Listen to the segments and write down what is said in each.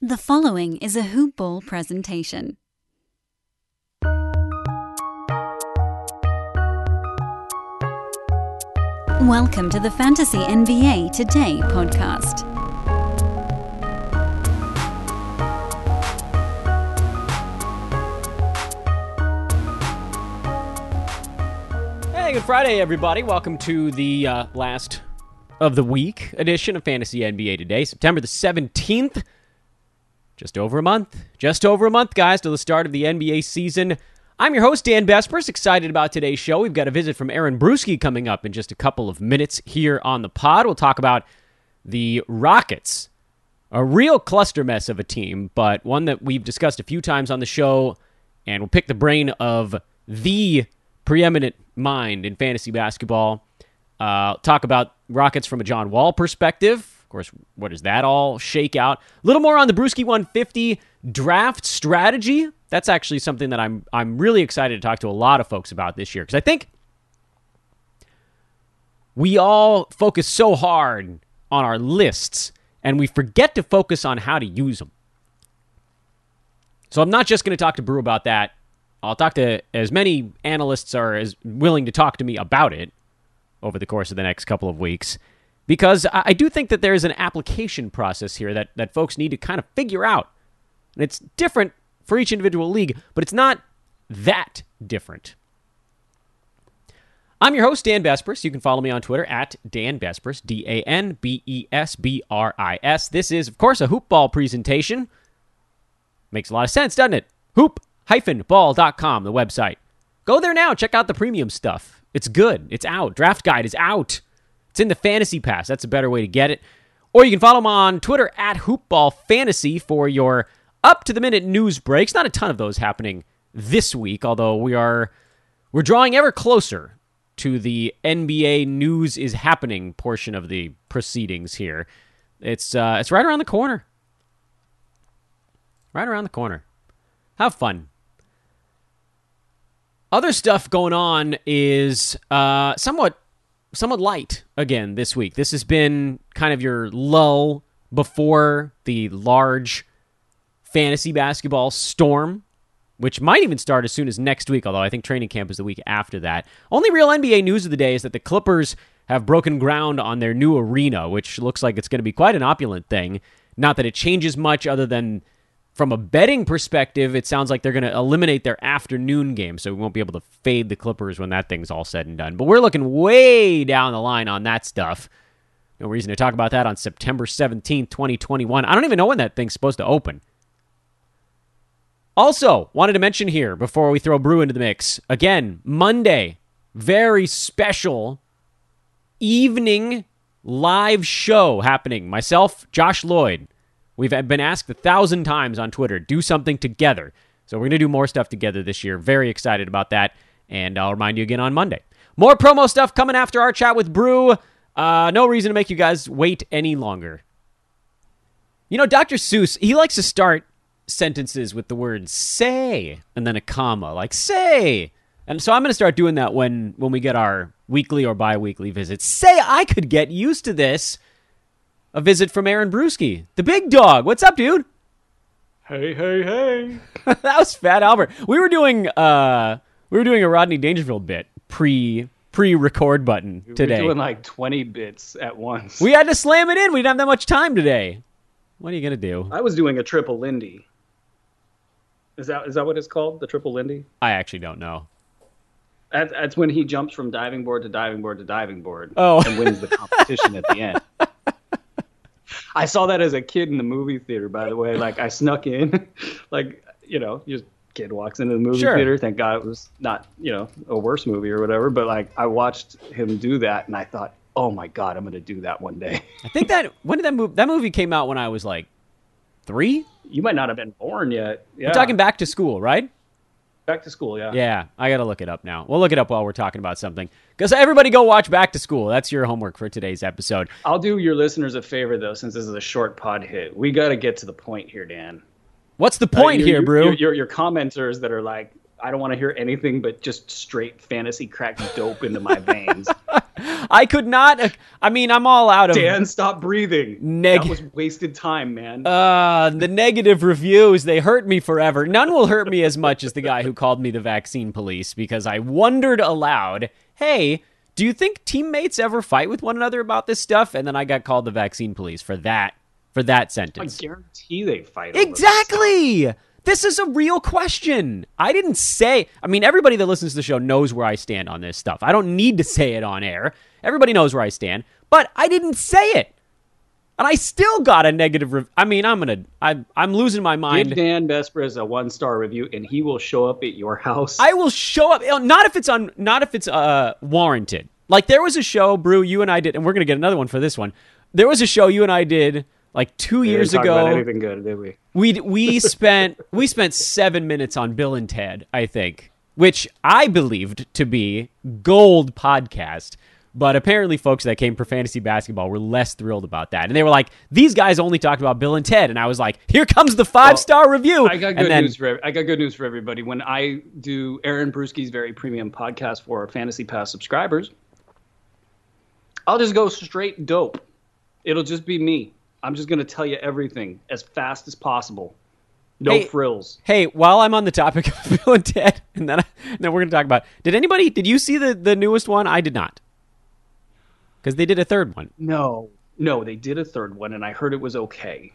The following is a Hoop Ball presentation. Welcome to the Fantasy NBA Today podcast. Hey, good Friday, everybody. Welcome to the uh, last of the week edition of Fantasy NBA Today, September the 17th. Just over a month. Just over a month, guys, to the start of the NBA season. I'm your host, Dan Besbris. Excited about today's show. We've got a visit from Aaron Bruski coming up in just a couple of minutes here on the pod. We'll talk about the Rockets. A real cluster mess of a team, but one that we've discussed a few times on the show, and we'll pick the brain of the preeminent mind in fantasy basketball. Uh, talk about Rockets from a John Wall perspective. Of course, what does that all shake out? A little more on the Bruski 150 draft strategy. That's actually something that I'm I'm really excited to talk to a lot of folks about this year because I think we all focus so hard on our lists and we forget to focus on how to use them. So I'm not just going to talk to Brew about that. I'll talk to as many analysts are as willing to talk to me about it over the course of the next couple of weeks because I do think that there is an application process here that, that folks need to kind of figure out. And it's different for each individual league, but it's not that different. I'm your host, Dan Besbris. You can follow me on Twitter at Dan Besbris, D A N B E S B R I S. This is, of course, a hoopball presentation. Makes a lot of sense, doesn't it? Hoop-ball.com, the website. Go there now. Check out the premium stuff. It's good. It's out. Draft guide is out. It's in the fantasy pass. That's a better way to get it. Or you can follow them on Twitter at hoopballfantasy for your up to the minute news breaks. Not a ton of those happening this week, although we are we're drawing ever closer to the NBA news is happening portion of the proceedings here. It's uh, it's right around the corner. Right around the corner. Have fun. Other stuff going on is uh, somewhat somewhat light again this week. This has been kind of your lull before the large fantasy basketball storm, which might even start as soon as next week, although I think training camp is the week after that. Only real NBA news of the day is that the Clippers have broken ground on their new arena, which looks like it's going to be quite an opulent thing. Not that it changes much other than from a betting perspective, it sounds like they're going to eliminate their afternoon game, so we won't be able to fade the Clippers when that thing's all said and done. But we're looking way down the line on that stuff. No reason to talk about that on September 17th, 2021. I don't even know when that thing's supposed to open. Also, wanted to mention here before we throw Brew into the mix again, Monday, very special evening live show happening. Myself, Josh Lloyd. We've been asked a thousand times on Twitter, do something together. So we're going to do more stuff together this year. Very excited about that. And I'll remind you again on Monday. More promo stuff coming after our chat with Brew. Uh, no reason to make you guys wait any longer. You know, Dr. Seuss, he likes to start sentences with the word say and then a comma, like say. And so I'm going to start doing that when when we get our weekly or bi-weekly visits. Say I could get used to this a visit from Aaron Bruski, the big dog. What's up, dude? Hey, hey, hey. that was Fat Albert. We were doing uh we were doing a Rodney Dangerfield bit pre pre record button today. We were doing like 20 bits at once. We had to slam it in. We didn't have that much time today. What are you gonna do? I was doing a triple Lindy. Is that is that what it's called? The triple Lindy? I actually don't know. That, that's when he jumps from diving board to diving board to diving board Oh. and wins the competition at the end. I saw that as a kid in the movie theater, by the way. Like I snuck in, like you know, just kid walks into the movie Sure. theater. Thank God it was not you know a worse movie or whatever. But like I watched him do that, and I thought, oh my God, I'm gonna do that one day. I think that when did that movie that movie came out when I was like three? You might not have been born yet. Yeah. We're talking back to school, right? Back to school. Yeah. Yeah, I gotta look it up now. We'll look it up while we're talking about something. Because everybody go watch Back to School. That's your homework for today's episode. I'll do your listeners a favor though, since this is a short pod hit. We got to get to the point here, Dan. What's the point Uh, here, Brew? Your, your, your commenters that are like, I don't want to hear anything but just straight fantasy crack dope into my veins. I could not. uh, I mean, I'm all out of Dan, stop breathing. Neg- that was wasted time, man. uh, the negative reviews. They hurt me forever. None will hurt me as much as the guy who called me the vaccine police because I wondered aloud, "Hey, do you think teammates ever fight with one another about this stuff?" And then I got called the vaccine police for that for that sentence, I guarantee they fight. over this stuff. Exactly. This is a real question. I didn't say, I mean, everybody that listens to the show knows where I stand on this stuff. I don't need to say it on air. Everybody knows where I stand, but I didn't say it. And I still got a negative I mean, I'm going to I I'm losing my mind. Give. Dan Besbris a one star review, and he will show up at your house. I will show up uh, not if it's on not if it's uh warranted. Like there was a show, Brew, you and I did and we're going to get another one for this one. There was a show you and I did like 2 We years ago. about anything good, did we? We we spent we spent seven minutes on Bill and Ted, I think, which I believed to be gold podcast. But apparently, folks that came for fantasy basketball were less thrilled about that, and they were like, "These guys only talked about Bill and Ted," and I was like, "Here comes the five star review." I got and good then, news for I got good news for everybody. When I do Aaron Bruski's very premium podcast for Fantasy Pass subscribers, I'll just go straight dope. It'll just be me. I'm just gonna tell you everything as fast as possible. No Hey, frills. Hey, while I'm on the topic of Bill and Ted, and then I, and then we're going to talk about. Did anybody? Did you see the the newest one? I did not, because they did a third one. No, no, they did a third one, and I heard it was okay.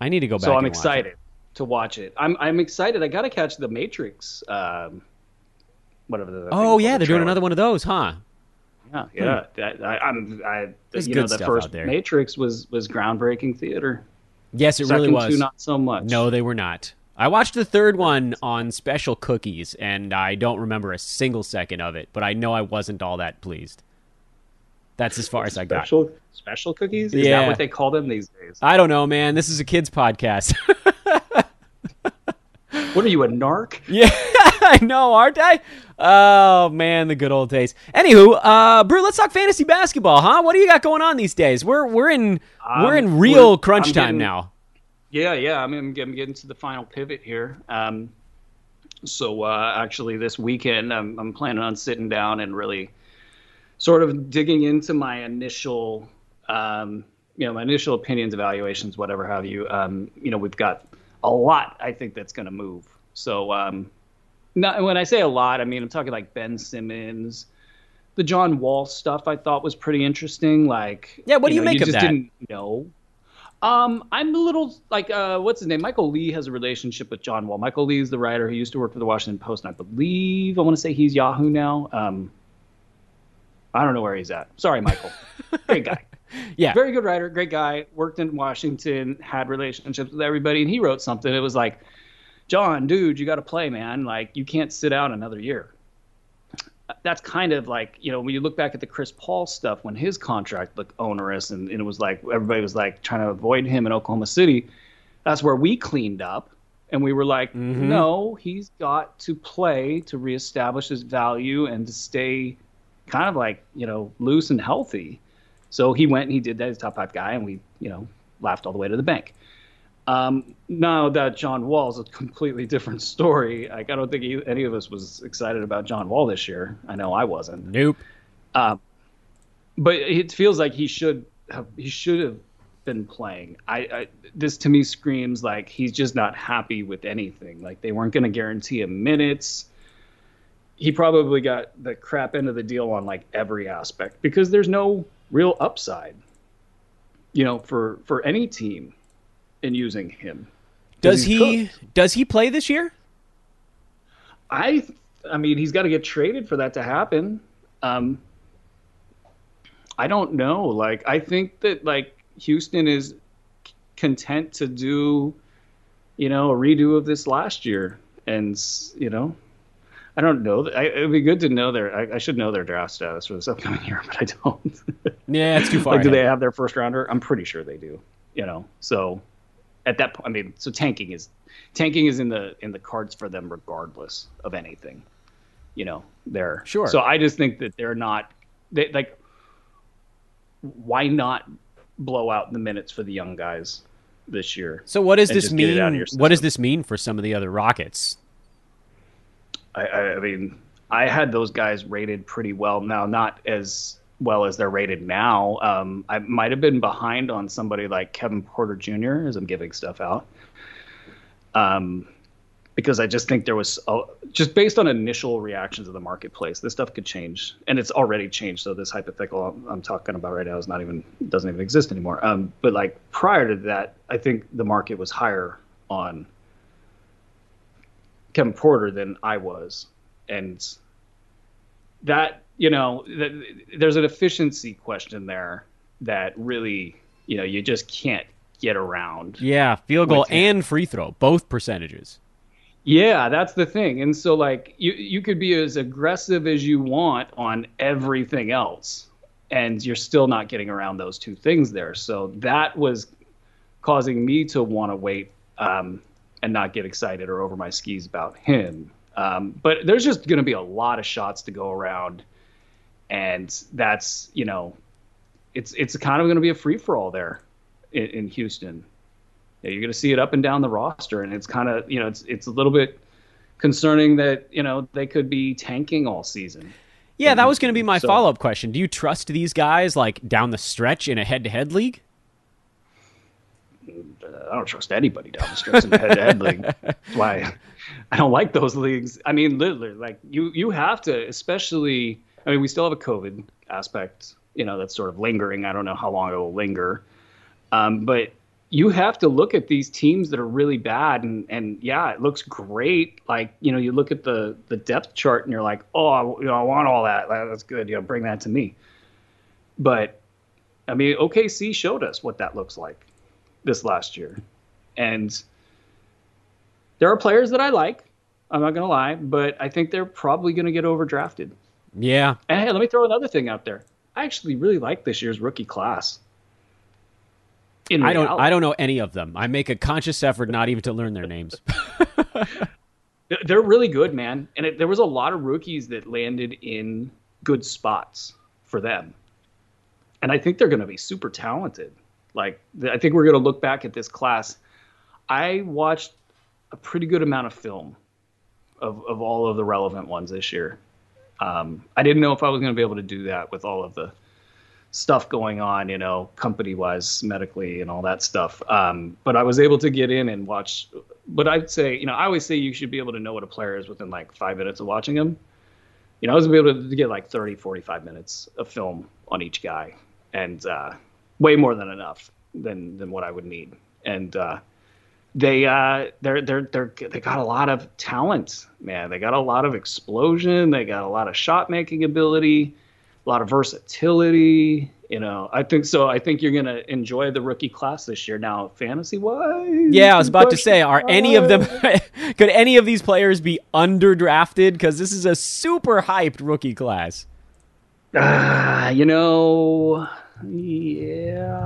I need to go back. So I'm and watch excited to watch it. I'm I'm excited. I got to catch the Matrix. Um, whatever the. Oh yeah, they're doing another one of those, huh? Yeah, hmm. yeah. I, I, I'm. I, There's you good know, the stuff first out there. Matrix was was groundbreaking theater. Yes, it Second really was. two, not so much. No, they were not. I watched the third one on special cookies, and I don't remember a single second of it, but I know I wasn't all that pleased. That's as far as I got. special special cookies. Is Yeah. that what they call them these days? I don't know, man. This is a kids' podcast. What are you a narc? yeah, I know, aren't I? Oh man, the good old days. Anywho, uh, Brew, let's talk fantasy basketball, huh? What do you got going on these days? We're we're in we're in Um, real we're- crunch I'm time now. Yeah, yeah. I'm, I'm, I'm getting to the final pivot here. Um, so uh, actually, this weekend, I'm, I'm planning on sitting down and really sort of digging into my initial, um, you know, my initial opinions, evaluations, whatever have you. Um, you know, we've got a lot. I think that's going to move. So um, not, when I say a lot, I mean I'm talking like Ben Simmons. The John Wall stuff I thought was pretty interesting. Like, Yeah, what do you know, make of that? I just that? Didn't know. Um, I'm a little like uh, what's his name? Michael Lee has a relationship with John Wall. Michael Lee is the writer who used to work for the Washington Post, and I believe I want to say he's Yahoo now. Um, I don't know where he's at. Sorry, Michael. Great guy. Yeah. Very good writer, great guy. Worked in Washington, had relationships with everybody, and he wrote something. It was like, John, dude, you got to play, man. Like you can't sit out another year. That's kind of like you know when you look back at the Chris Paul stuff when his contract looked onerous and, and it was like everybody was like trying to avoid him in Oklahoma City. That's where we cleaned up and we were like, mm-hmm. no, he's got to play to reestablish his value and to stay kind of like you know loose and healthy. So he went and he did that. He's a top five guy, and we, you know, laughed all the way to the bank. Um, now that John Wall is a completely different story. Like I don't think he, any of us was excited about John Wall this year. I know I wasn't. Nope. Um, but it feels like he should have he should have been playing. I, I this to me screams like he's just not happy with anything. Like they weren't going to guarantee him minutes. He probably got the crap end of the deal on like every aspect because there's no real upside. You know, for for any team in using him. Does he cooked. does he play this year? I I mean, he's got to get traded for that to happen. Um, I don't know. Like, I think that like Houston is c- content to do, you know, a redo of this last year, and you know, I don't know. I, it'd be good to know their. I, I should know their draft status for this upcoming year, but I don't. Yeah, it's too far. like, do they have their first rounder? I'm pretty sure they do. You know, so at that point, I mean, so tanking is tanking is in the in the cards for them regardless of anything. You know, they're Sure. So I just think that they're not they like. Why not blow out the minutes for the young guys this year? So what does this just get it out of mean? What does this mean for some of the other Rockets? I, I, mean, I had those guys rated pretty well. Now, not as well as they're rated now. Um, I might have been behind on somebody like Kevin Porter Jr. as I'm giving stuff out. Um, because I just think there was a, just based on initial reactions of the marketplace, this stuff could change, and it's already changed. So this hypothetical I'm, I'm talking about right now is not even doesn't even exist anymore. Um, but like prior to that, I think the market was higher on Kevin Porter than I was, and that you know th- there's an efficiency question there that really you know you just can't get around. Yeah, field goal and free throw, both percentages. Yeah, that's the thing. And so like you you could be as aggressive as you want on everything else and you're still not getting around those two things there. So that was causing me to want to wait um, and not get excited or over my skis about him. Um, but there's just going to be a lot of shots to go around and that's, you know, it's it's kind of going to be a free for all there in, in Houston yeah, you're going to see it up and down the roster, and it's kind of you know it's it's a little bit concerning that you know they could be tanking all season. Yeah, that was going to be my So- follow up question. Do you trust these guys like down the stretch in a head to head league? I don't trust anybody down the stretch in the head-to-head league. That's why I don't like those leagues. I mean, literally, like you you have to, especially. I mean, we still have a COVID aspect, you know, that's sort of lingering. I don't know how long it will linger, um, but you have to look at these teams that are really bad, and and yeah, it looks great. Like you know, you look at the the depth chart, and you're like, oh, I, you know, I want all that. That's good. You know, bring that to me. But I mean, OKC showed us what that looks like this last year. And there are players that I like. I'm not going to lie, but I think they're probably going to get overdrafted. Yeah. And hey, let me throw another thing out there. I actually really like this year's rookie class. In I don't. I don't know any of them. I make a conscious effort not even to learn their names. They're- They're really good, man. And it, there was a lot of rookies that landed in good spots for them. And I think they're going to be super talented. Like, I think we're going to look back at this class. I watched a pretty good amount of film of, of all of the relevant ones this year. Um, I didn't know if I was going to be able to do that with all of the stuff going on, you know, company wise, medically, and all that stuff. Um, but I was able to get in and watch. But I'd say, you know, I always say you should be able to know what a player is within like five minutes of watching him. You know, I was able to get like 30, 45 minutes of film on each guy, and uh, way more than enough than than what I would need. And uh, they uh, they're they're they're they got a lot of talent, man. They got a lot of explosion. They got a lot of shot making ability, a lot of versatility. You know, I think so. I think you're gonna enjoy the rookie class this year. Now, fantasy wise, Yeah, I was about to say, are any of them could any of these players be underdrafted? Because this is a super hyped rookie class. Ah, you know, yeah,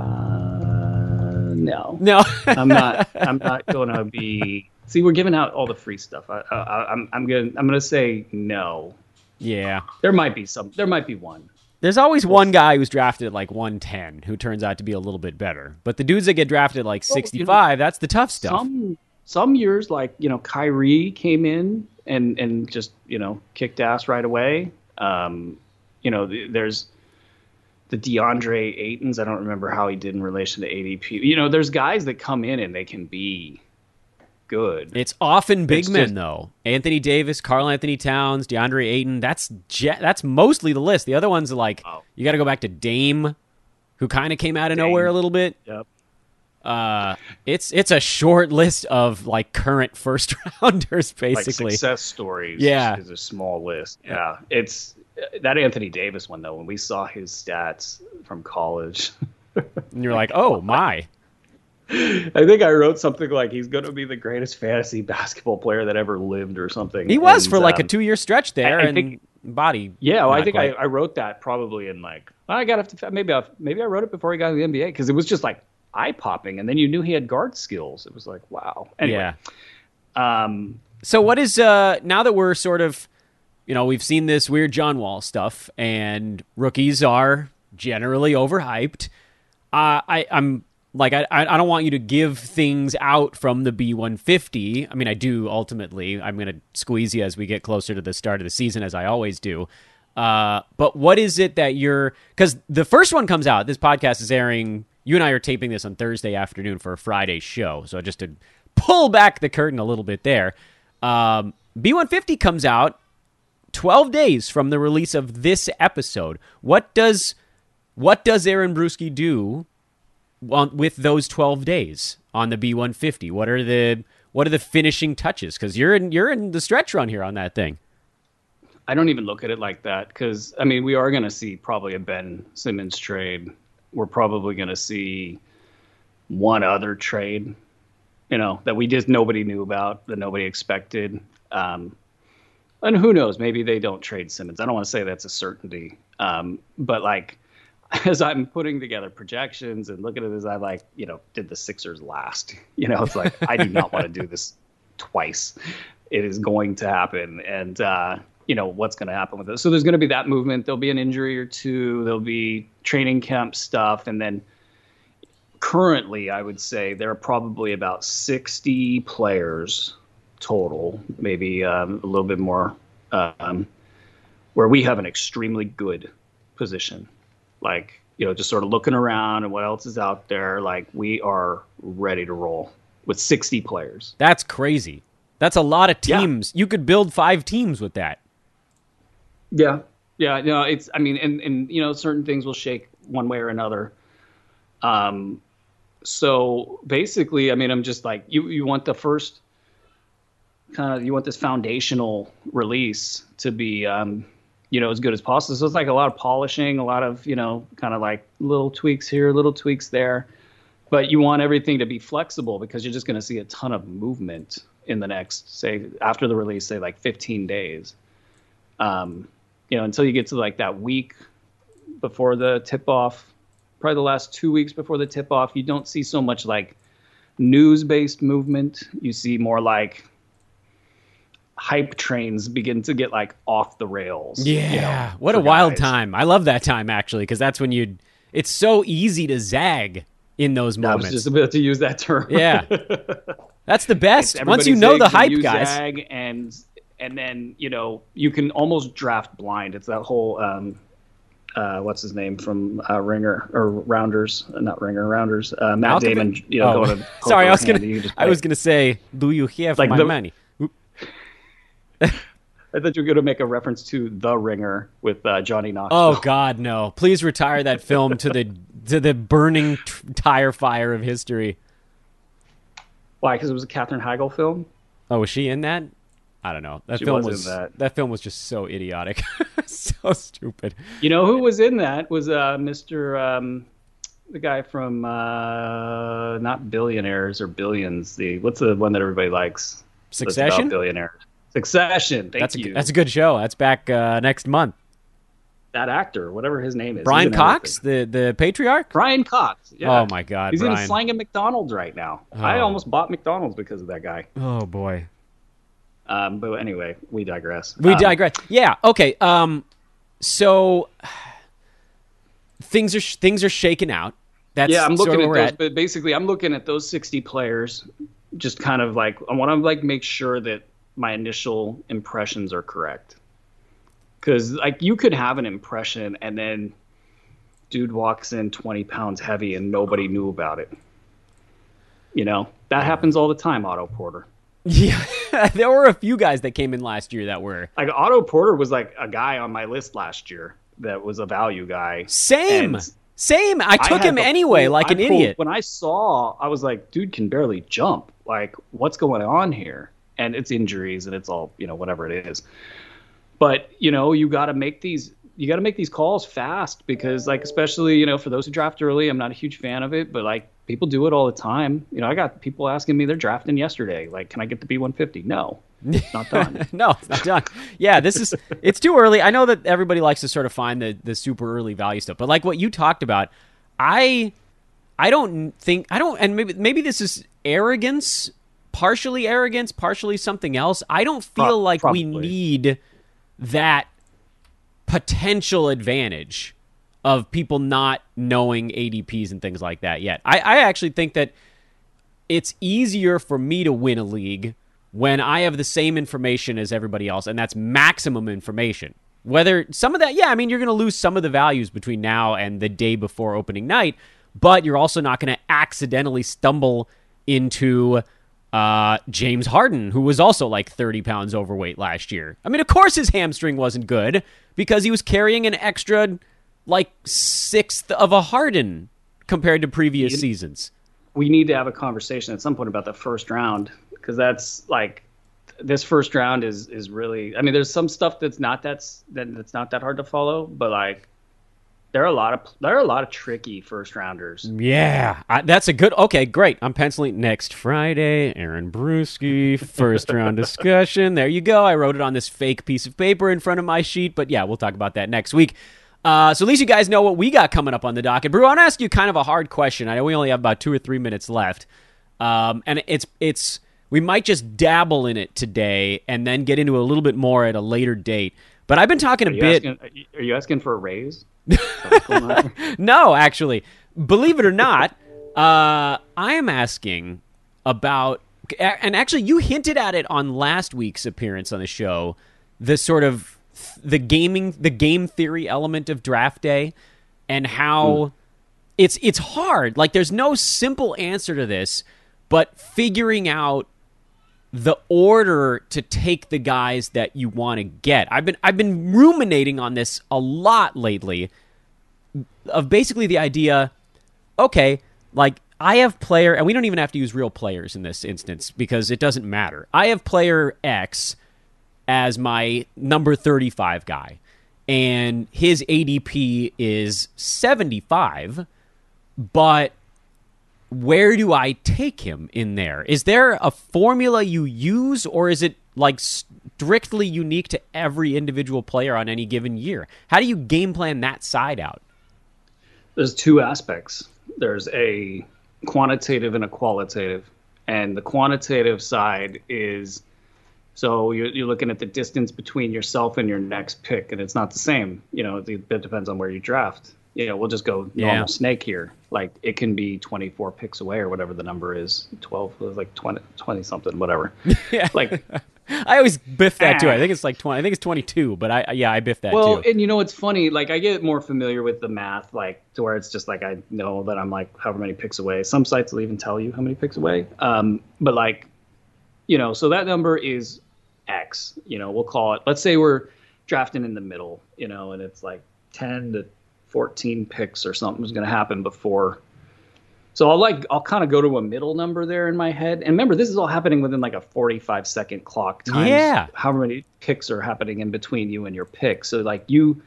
no. No. I'm not. I'm not going to be. See, we're giving out all the free stuff. I, I, I'm. I'm gonna. I'm gonna say no. yeah. There might be some. There might be one. There's always one guy who's drafted at like 110 who turns out to be a little bit better. But the dudes that get drafted at like Well, you know, 65, that's the tough stuff. Some some years, like you know, Kyrie came in and and just you know kicked ass right away. Um, you know, there's the DeAndre Aytons. I don't remember how he did in relation to ADP. You know, there's guys that come in and they can be good. It's often big It's men just- though. Anthony Davis, Karl-Anthony Towns, DeAndre Ayton. That's je- that's mostly the list. The other ones are like Oh. you got to go back to Dame, who kind of came out of Dame. nowhere a little bit. Yep. Uh, it's it's a short list of like current first rounders, Like basically. success stories. Yeah. is a small list. Yeah, it's that Anthony Davis one though. When we saw his stats from college. and you're like, oh my. I think I wrote something like he's going to be the greatest fantasy basketball player that ever lived, or something. He was And, for like a um, two year stretch there, I- I and think- body. Yeah, well, I think I. I wrote that probably in like I got to maybe I, maybe I wrote it before he got to the NBA because it was just like eye popping, and then you knew he had guard skills. It was like wow. Anyway, yeah. um, So what is uh now that we're sort of you know, we've seen this weird John Wall stuff and rookies are generally overhyped. Uh, I I'm like I I don't want you to give things out from the B150. I mean, I do ultimately. I'm going to squeeze you as we get closer to the start of the season as I always do. Uh, but what is it that you're? Because the first one comes out. This podcast is airing. You and I are taping this on Thursday afternoon for a Friday show. So just to pull back the curtain a little bit there, um, B150 comes out 12 days from the release of this episode. What does what does Aaron Bruski do on, with those 12 days on the B150? What are the what are the finishing touches? Because you're in you're in the stretch run here on that thing. I don't even look at it like that because I mean we are going to see probably a Ben Simmons trade. We're probably going to see one other trade, you know, that we just nobody knew about, that nobody expected. Um, and who knows? Maybe they don't trade Simmons. I don't want to say that's a certainty, um, but like as I'm putting together projections and looking at this, I like, you know, did the Sixers last? You know, it's like I do not want to do this twice. It is going to happen, and uh, you know what's going to happen with it. So there's going to be that movement. There'll be an injury or two. There'll be training camp stuff, and then currently, I would say there are probably about 60 players total, maybe um, a little bit more, um, where we have an extremely good position. Like you know just sort of looking around and what else is out there like we are ready to roll with 60 players. That's crazy. That's a lot of teams. Yeah. you could build five teams with that. Yeah. Yeah you know it's i mean and and you know certain things will shake one way or another. Um so basically i mean i'm just like you you want the first kind of you want this foundational release to be um you know, as good as possible. So it's like a lot of polishing, a lot of, you know, kind of like little tweaks here, little tweaks there. But you want everything to be flexible because you're just going to see a ton of movement in the next, say, after the release, say like 15 days. Um, you know, until you get to like that week before the tip off, probably the last two weeks before the tip off, you don't see so much like news based movement. You see more like hype trains begin to get like off the rails. Yeah. You know, what a wild time. I love that time actually because that's when you it's so easy to zag in those moments. I was just about to use that term. yeah. That's the best. Once you know the hype guys. Zag and and then, you know, you can almost draft blind. It's that whole um uh, what's his name from uh, Ringer or Rounders, not Ringer, Rounders. Uh, Matt Damon, you know, oh. going to sorry, I was gonna, I was gonna say, do you have like my the, money? I thought you were going to make a reference to The Ringer with uh, Johnny Knoxville. Oh God, no! Please retire that film to the to the burning t- tire fire of history. Why? Because it was a Katherine Heigl film. Oh, was she in that? I don't know. That she film was, was that. that. film was just so idiotic, so stupid. You know who was in that? Was uh, Mr. Um, the guy from uh, not Billionaires or Billions. The what's the one that everybody likes? Succession. Billionaires. Succession. Thank that's you. A, that's a good show. That's back uh, next month. That actor, whatever his name is, Brian Cox, the the patriarch. Brian Cox. Yeah. Oh my God, he's Brian. in slanging McDonald's right now. Oh. I almost bought McDonald's because of that guy. Oh boy. Um, but anyway, we digress. We um, digress. Yeah. Okay. Um, so things are things are shaken out. That's yeah. I'm looking at those, at. but basically, I'm looking at those 60 players. Just kind of like I want to like make sure that my initial impressions are correct. Because like you could have an impression and then dude walks in 20 pounds heavy and nobody knew about it. You know that happens all the time. Otto Porter. Yeah, there were a few guys that came in last year that were like Otto Porter was like a guy on my list last year that was a value guy. Same. And same. I took I him anyway, like an pulled, idiot. When I saw, I was like, dude can barely jump. Like, what's going on here? And it's injuries and it's all you know whatever it is. But you know you got to make these you got to make these calls fast because like especially you know for those who draft early i'm not a huge fan of it but like people do it all the time. You know i got people asking me they're drafting yesterday like can i get the b150 no it's not done. No it's not done. Yeah this is it's too early. I know that everybody likes to sort of find the the super early value stuff but like what you talked about i i don't think i don't and maybe maybe this is arrogance partially arrogance, partially something else. I don't feel Pro- like probably. we need that potential advantage of people not knowing ADPs and things like that yet. I, I actually think that it's easier for me to win a league when I have the same information as everybody else, and that's maximum information. Whether some of that, yeah, I mean, you're going to lose some of the values between now and the day before opening night, but you're also not going to accidentally stumble into uh, James Harden, who was also like 30 pounds overweight last year. I mean, of course, his hamstring wasn't good because he was carrying an extra like sixth of a Harden compared to previous seasons. We need to have a conversation at some point about the first round because that's like this first round is is really. I mean, there's some stuff that's not that's that, that's not that hard to follow, but like there are a lot of there are a lot of tricky first rounders. Yeah, I, that's a good. Okay, great. I'm penciling next Friday. Aaron Bruski, first round discussion. There you go. I wrote it on this fake piece of paper in front of my sheet, but yeah, we'll talk about that next week. Uh, so at least you guys know what we got coming up on the docket. Brew, I want to ask you kind of a hard question. I know we only have about two or three minutes left, um, and it's it's we might just dabble in it today and then get into a little bit more at a later date. But I've been talking a bit. Asking, are you asking for a raise? no, actually, believe it or not, uh, I am asking about, and actually, you hinted at it on last week's appearance on the show. The sort of the gaming, the game theory element of draft day, and how mm. it's it's hard. Like, there's no simple answer to this, but figuring out the order to take the guys that you want to get. I've been I've been ruminating on this a lot lately of basically the idea okay, like I have player and we don't even have to use real players in this instance because it doesn't matter. I have player X as my number 35 guy and his ADP is 75 but where do I take him in there? Is there a formula you use, or is it like strictly unique to every individual player on any given year? How do you game plan that side out? There's two aspects. There's a quantitative and a qualitative, and the quantitative side is so you're, you're looking at the distance between yourself and your next pick, and it's not the same. You know, it, it depends on where you draft you know, we'll just go normal yeah. snake here. Like it can be 24 picks away or whatever the number is. 12 like 20, 20 something, whatever. yeah. Like I always biff that too. I think it's like 20. I think it's 22, but I yeah, I biff that too. well, too. and you know it's funny. Like I get more familiar with the math, like to where it's just like I know that I'm like however many picks away. Some sites will even tell you how many picks away. Um, but like, you know, so that number is X. You know, we'll call it. Let's say we're drafting in the middle. You know, and it's like 10 to 14 picks or something was going to happen before. So I'll like I'll kind of go to a middle number there in my head. And remember, this is all happening within like a 45 second clock time. Yeah. However many picks are happening in between you and your pick. So like you,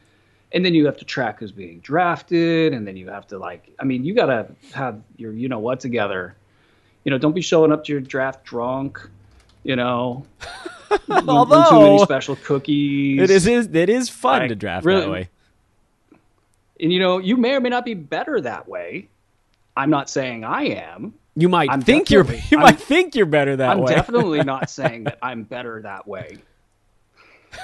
and then you have to track who's being drafted, and then you have to like I mean you got to have your you know what together. You know, don't be showing up to your draft drunk. You know. Although too many special cookies. It is it is fun like, to draft really, that way. And you know, you may or may not be better that way. I'm not saying I am. You might I'm think you're you might think you're better that I'm way. I'm definitely not saying that I'm better that way.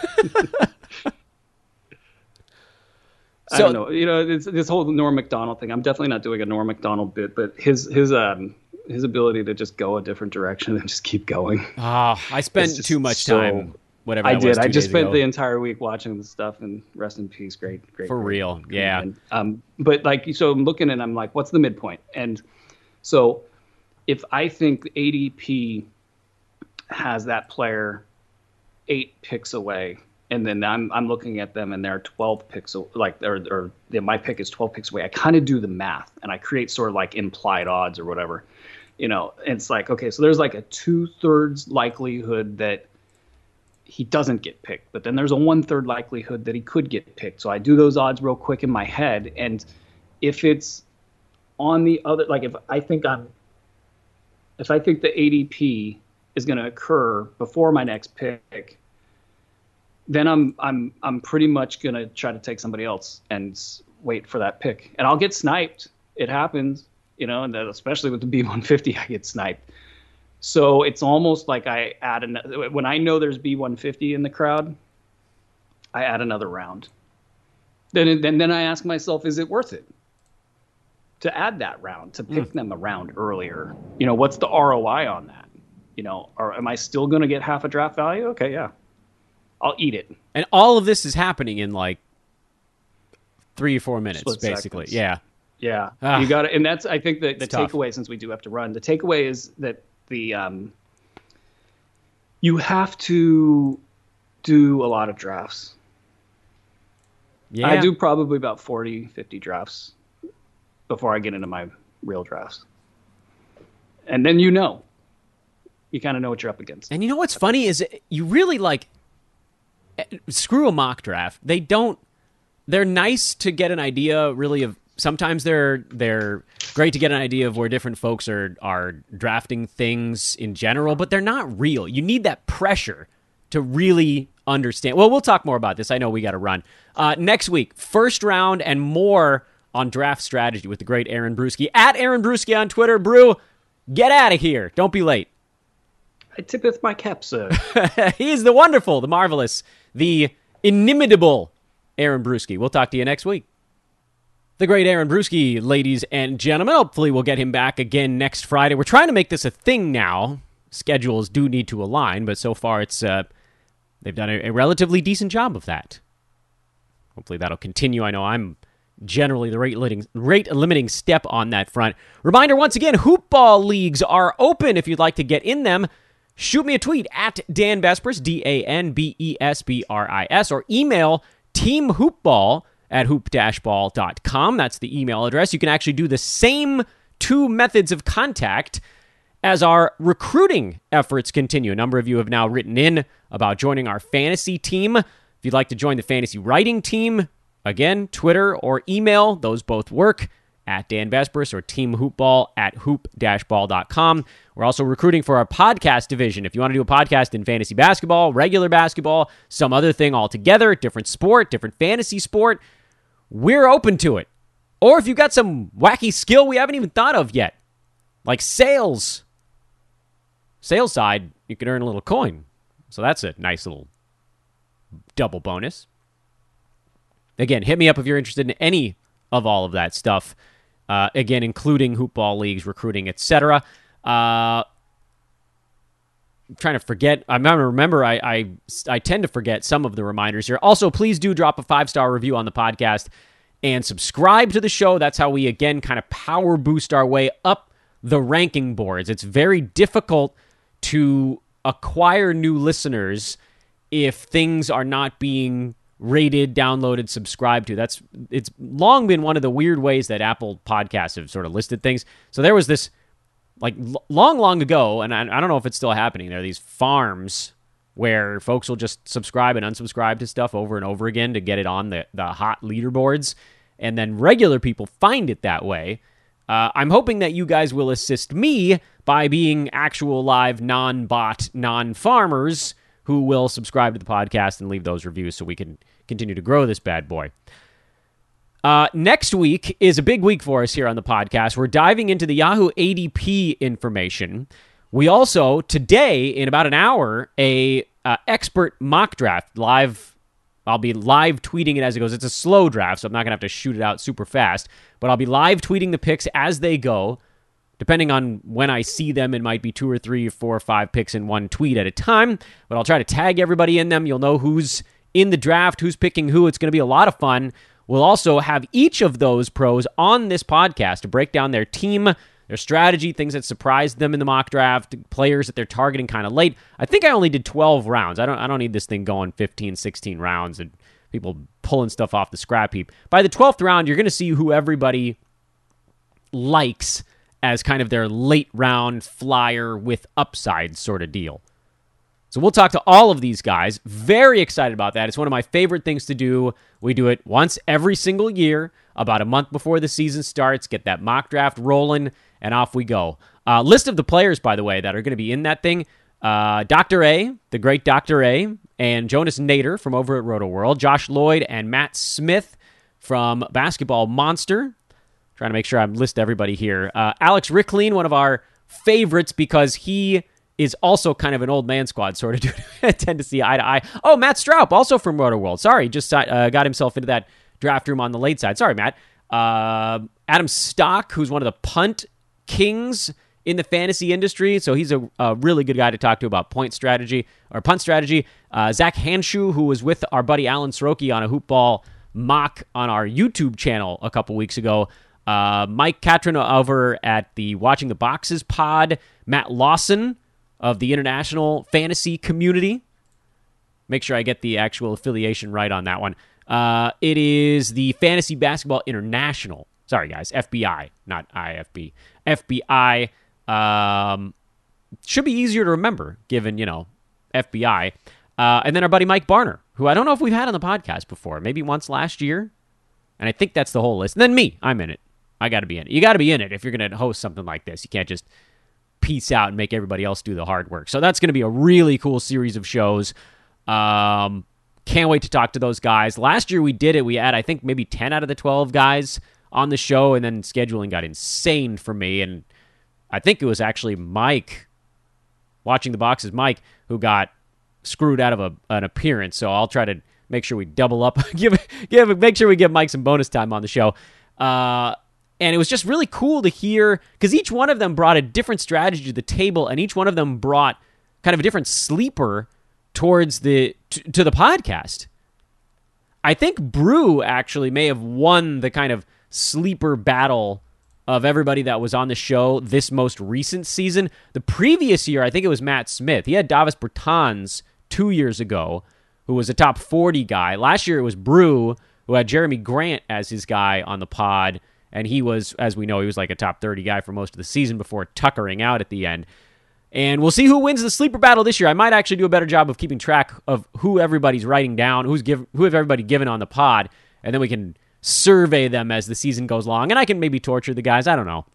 I don't know. You know, it's, this whole Norm Macdonald thing. I'm definitely not doing a Norm Macdonald bit, but his his um his ability to just go a different direction and just keep going. Oh, I spent too much so, time whatever I did. I just spent ago. the entire week watching the stuff and rest in peace. Great, great. For great, real, great yeah. um, but like, so I'm looking and I'm like, what's the midpoint? And so if I think ADP has that player eight picks away, and then I'm I'm looking at them and they're 12 picks like or or yeah, my pick is 12 picks away. I kind of do the math and I create sort of like implied odds or whatever. You know, it's like okay, so there's like a two thirds likelihood that he doesn't get picked, but then there's a one third likelihood that he could get picked. So I do those odds real quick in my head, and if it's on the other, like if I think I'm, if I think the ADP is going to occur before my next pick, then I'm I'm I'm pretty much going to try to take somebody else and wait for that pick, and I'll get sniped. It happens, you know, and especially with the B150, I get sniped. So it's almost like I add an when I know there's B150 in the crowd, I add another round. Then then then I ask myself, is it worth it to add that round to pick mm. them around earlier? You know, what's the ROI on that? You know, or am I still going to get half a draft value? Okay, yeah. I'll eat it. And all of this is happening in like three or four minutes, Split basically. seconds. Yeah. Yeah, Ah. you got it, and that's I think the the takeaway since we do have to run. The takeaway is that the um, you have to do a lot of drafts. Yeah. I do probably about 40, 50 drafts before I get into my real drafts, and then you know, you kind of know what you're up against. And you know what's funny is you really like eh, screw a mock draft. They don't. They're nice to get an idea, really. Of sometimes they're they're great to get an idea of where different folks are are drafting things in general, but they're not real. You need that pressure to really understand. Well, we'll talk more about this. I know we got to run uh, next week. First round and more on draft strategy with the great Aaron Bruski at Aaron Bruski on Twitter. Brew, get out of here! Don't be late. I tippeth my cap, sir. he is the wonderful, the marvelous, the inimitable Aaron Bruski. We'll talk to you next week. The great Aaron Bruski, ladies and gentlemen. Hopefully, we'll get him back again next Friday. We're trying to make this a thing now. Schedules do need to align, but so far it's uh, they've done a, a relatively decent job of that. Hopefully, that'll continue. I know I'm generally the rate limiting, rate limiting step on that front. Reminder once again hoop ball leagues are open if you'd like to get in them. Shoot me a tweet at Dan Besbris, D A N B E S B R I S, or email teamhoopball at hoop-ball.com. That's the email address. You can actually do the same two methods of contact as our recruiting efforts continue. A number of you have now written in about joining our fantasy team. If you'd like to join the fantasy writing team, again, Twitter or email, those both work at Dan Besbris or Team Hoopball at hoop-ball.com. We're also recruiting for our podcast division. If you want to do a podcast in fantasy basketball, regular basketball, some other thing altogether, different sport, different fantasy sport, we're open to it. Or if you've got some wacky skill we haven't even thought of yet, like sales, sales side, you can earn a little coin. So that's a nice little double bonus. Again, hit me up if you're interested in any of all of that stuff. Uh, again, including hoopball leagues, recruiting, etc. Uh, trying to forget. I'm to remember. I, I I tend to forget some of the reminders here. Also, please do drop a five star review on the podcast and subscribe to the show. That's how we again kind of power boost our way up the ranking boards. It's very difficult to acquire new listeners if things are not being rated, downloaded, subscribed to. That's it's long been one of the weird ways that Apple Podcasts have sort of listed things. So there was this like l- long, long ago, and I, I don't know if it's still happening. There are these farms where folks will just subscribe and unsubscribe to stuff over and over again to get it on the, the hot leaderboards, and then regular people find it that way. Uh, I'm hoping that you guys will assist me by being actual live, non bot, non farmers who will subscribe to the podcast and leave those reviews so we can continue to grow this bad boy. Uh, next week is a big week for us here on the podcast. We're diving into the Yahoo ADP information. We also today, in about an hour, a uh, expert mock draft live. I'll be live tweeting it as it goes. It's a slow draft, so I'm not gonna have to shoot it out super fast. But I'll be live tweeting the picks as they go. Depending on when I see them, it might be two or three, or four or five picks in one tweet at a time. But I'll try to tag everybody in them. You'll know who's in the draft, who's picking who. It's going to be a lot of fun. We'll also have each of those pros on this podcast to break down their team, their strategy, things that surprised them in the mock draft, players that they're targeting kind of late. I think I only did 12 rounds. I don't I don't need this thing going 15, 16 rounds and people pulling stuff off the scrap heap. By the 12th round, you're going to see who everybody likes as kind of their late round flyer with upside sort of deal. So we'll talk to all of these guys. Very excited about that. It's one of my favorite things to do. We do it once every single year, about a month before the season starts, get that mock draft rolling, and off we go. Uh, list of the players, by the way, that are going to be in that thing. Uh, Dr. A, the great Dr. A, and Jonas Nader from over at Roto World, Josh Lloyd and Matt Smith from Basketball Monster. Trying to make sure I list everybody here. Uh, Alex Rikleen, one of our favorites because he is also kind of an old man squad sort of dude. tend to see eye to eye. Oh, Matt Straub, also from Roto World. Sorry, just uh, got himself into that draft room on the late side. Sorry, Matt. Uh, Adam Stock, who's one of the punt kings in the fantasy industry. So he's a, a really good guy to talk to about point strategy or punt strategy. Uh, Zach Hanshu, who was with our buddy Alan Soroki on a hoop ball mock on our YouTube channel a couple weeks ago. Uh, Mike Catron over at the Watching the Boxes pod. Matt Lawson of the International Fantasy Community. Make sure I get the actual affiliation right on that one. Uh, it is the Fantasy Basketball International. Sorry, guys, FBI, not IFB. FBI um, should be easier to remember, given you know FBI. Uh, and then our buddy Mike Barner, who I don't know if we've had on the podcast before, maybe once last year. And I think that's the whole list. And then me, I'm in it. I got to be in it. You got to be in it if you're going to host something like this. You can't just peace out and make everybody else do the hard work. So that's going to be a really cool series of shows. Um, can't wait to talk to those guys. Last year we did it. We had, I think, maybe 10 out of the 12 guys on the show, and then scheduling got insane for me. And I think it was actually Mike, watching the boxes, Mike, who got screwed out of a, an appearance. So I'll try to make sure we double up, give, give, make sure we give Mike some bonus time on the show. Uh, and it was just really cool to hear because each one of them brought a different strategy to the table, and each one of them brought kind of a different sleeper towards the t- to the podcast. I think Brew actually may have won the kind of sleeper battle of everybody that was on the show this most recent season. The previous year, I think it was Matt Smith. He had Davis Bertans two years ago, who was a top 40 guy. Last year, it was Brew, who had Jerami Grant as his guy on the pod. And he was, as we know, he was like a top 30 guy for most of the season before tuckering out at the end. And we'll see who wins the sleeper battle this year. I might actually do a better job of keeping track of who everybody's writing down, who's give, who have everybody given on the pod, and then we can survey them as the season goes along. And I can maybe torture the guys. I don't know.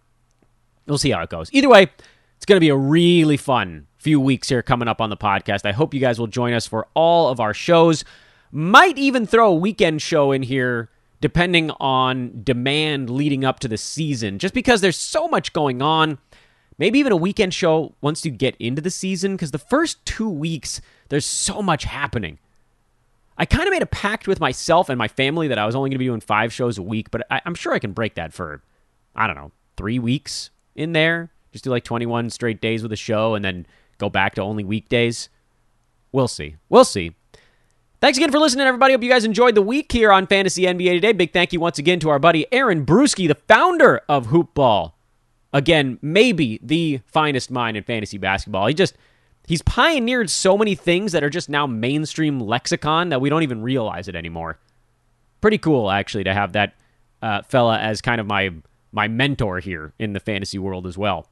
We'll see how it goes. Either way, it's going to be a really fun few weeks here coming up on the podcast. I hope you guys will join us for all of our shows. Might even throw a weekend show in here depending on demand leading up to the season, just because there's so much going on. Maybe even a weekend show once you get into the season, because the first two weeks, there's so much happening. I kind of made a pact with myself and my family that I was only going to be doing five shows a week, but I, am sure I can break that for, I don't know, three weeks in there. Just do like 21 straight days with a show and then go back to only weekdays. We'll see. We'll see. Thanks again for listening, everybody. Hope you guys enjoyed the week here on Fantasy NBA Today. Big thank you once again to our buddy Aaron Bruski, the founder of Hoopball. Again, maybe the finest mind in fantasy basketball. He just he's pioneered so many things that are just now mainstream lexicon that we don't even realize it anymore. Pretty cool, actually, to have that uh, fella as kind of my my mentor here in the fantasy world as well.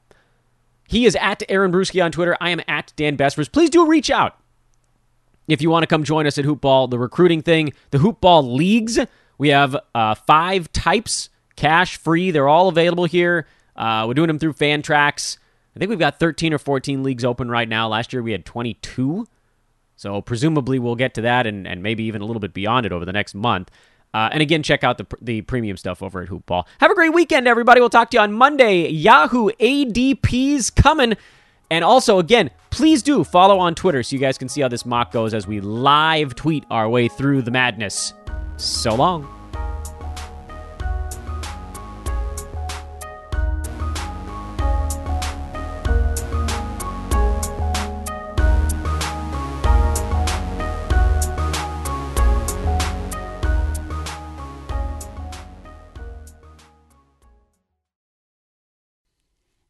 He is at Aaron Bruski on Twitter. I am at Dan Besbris. Please do reach out if you want to come join us at Hoopball, the recruiting thing, the Hoopball leagues, we have uh, five types, cash free. They're all available here. Uh, we're doing them through Fantrax. I think we've got 13 or 14 leagues open right now. Last year we had 22. So presumably we'll get to that and, and maybe even a little bit beyond it over the next month. Uh, and again, check out the, the premium stuff over at Hoopball. Have a great weekend, everybody. We'll talk to you on Monday. Yahoo ADP's coming. And also, again, please do follow on Twitter so you guys can see how this mock goes as we live tweet our way through the madness. So long.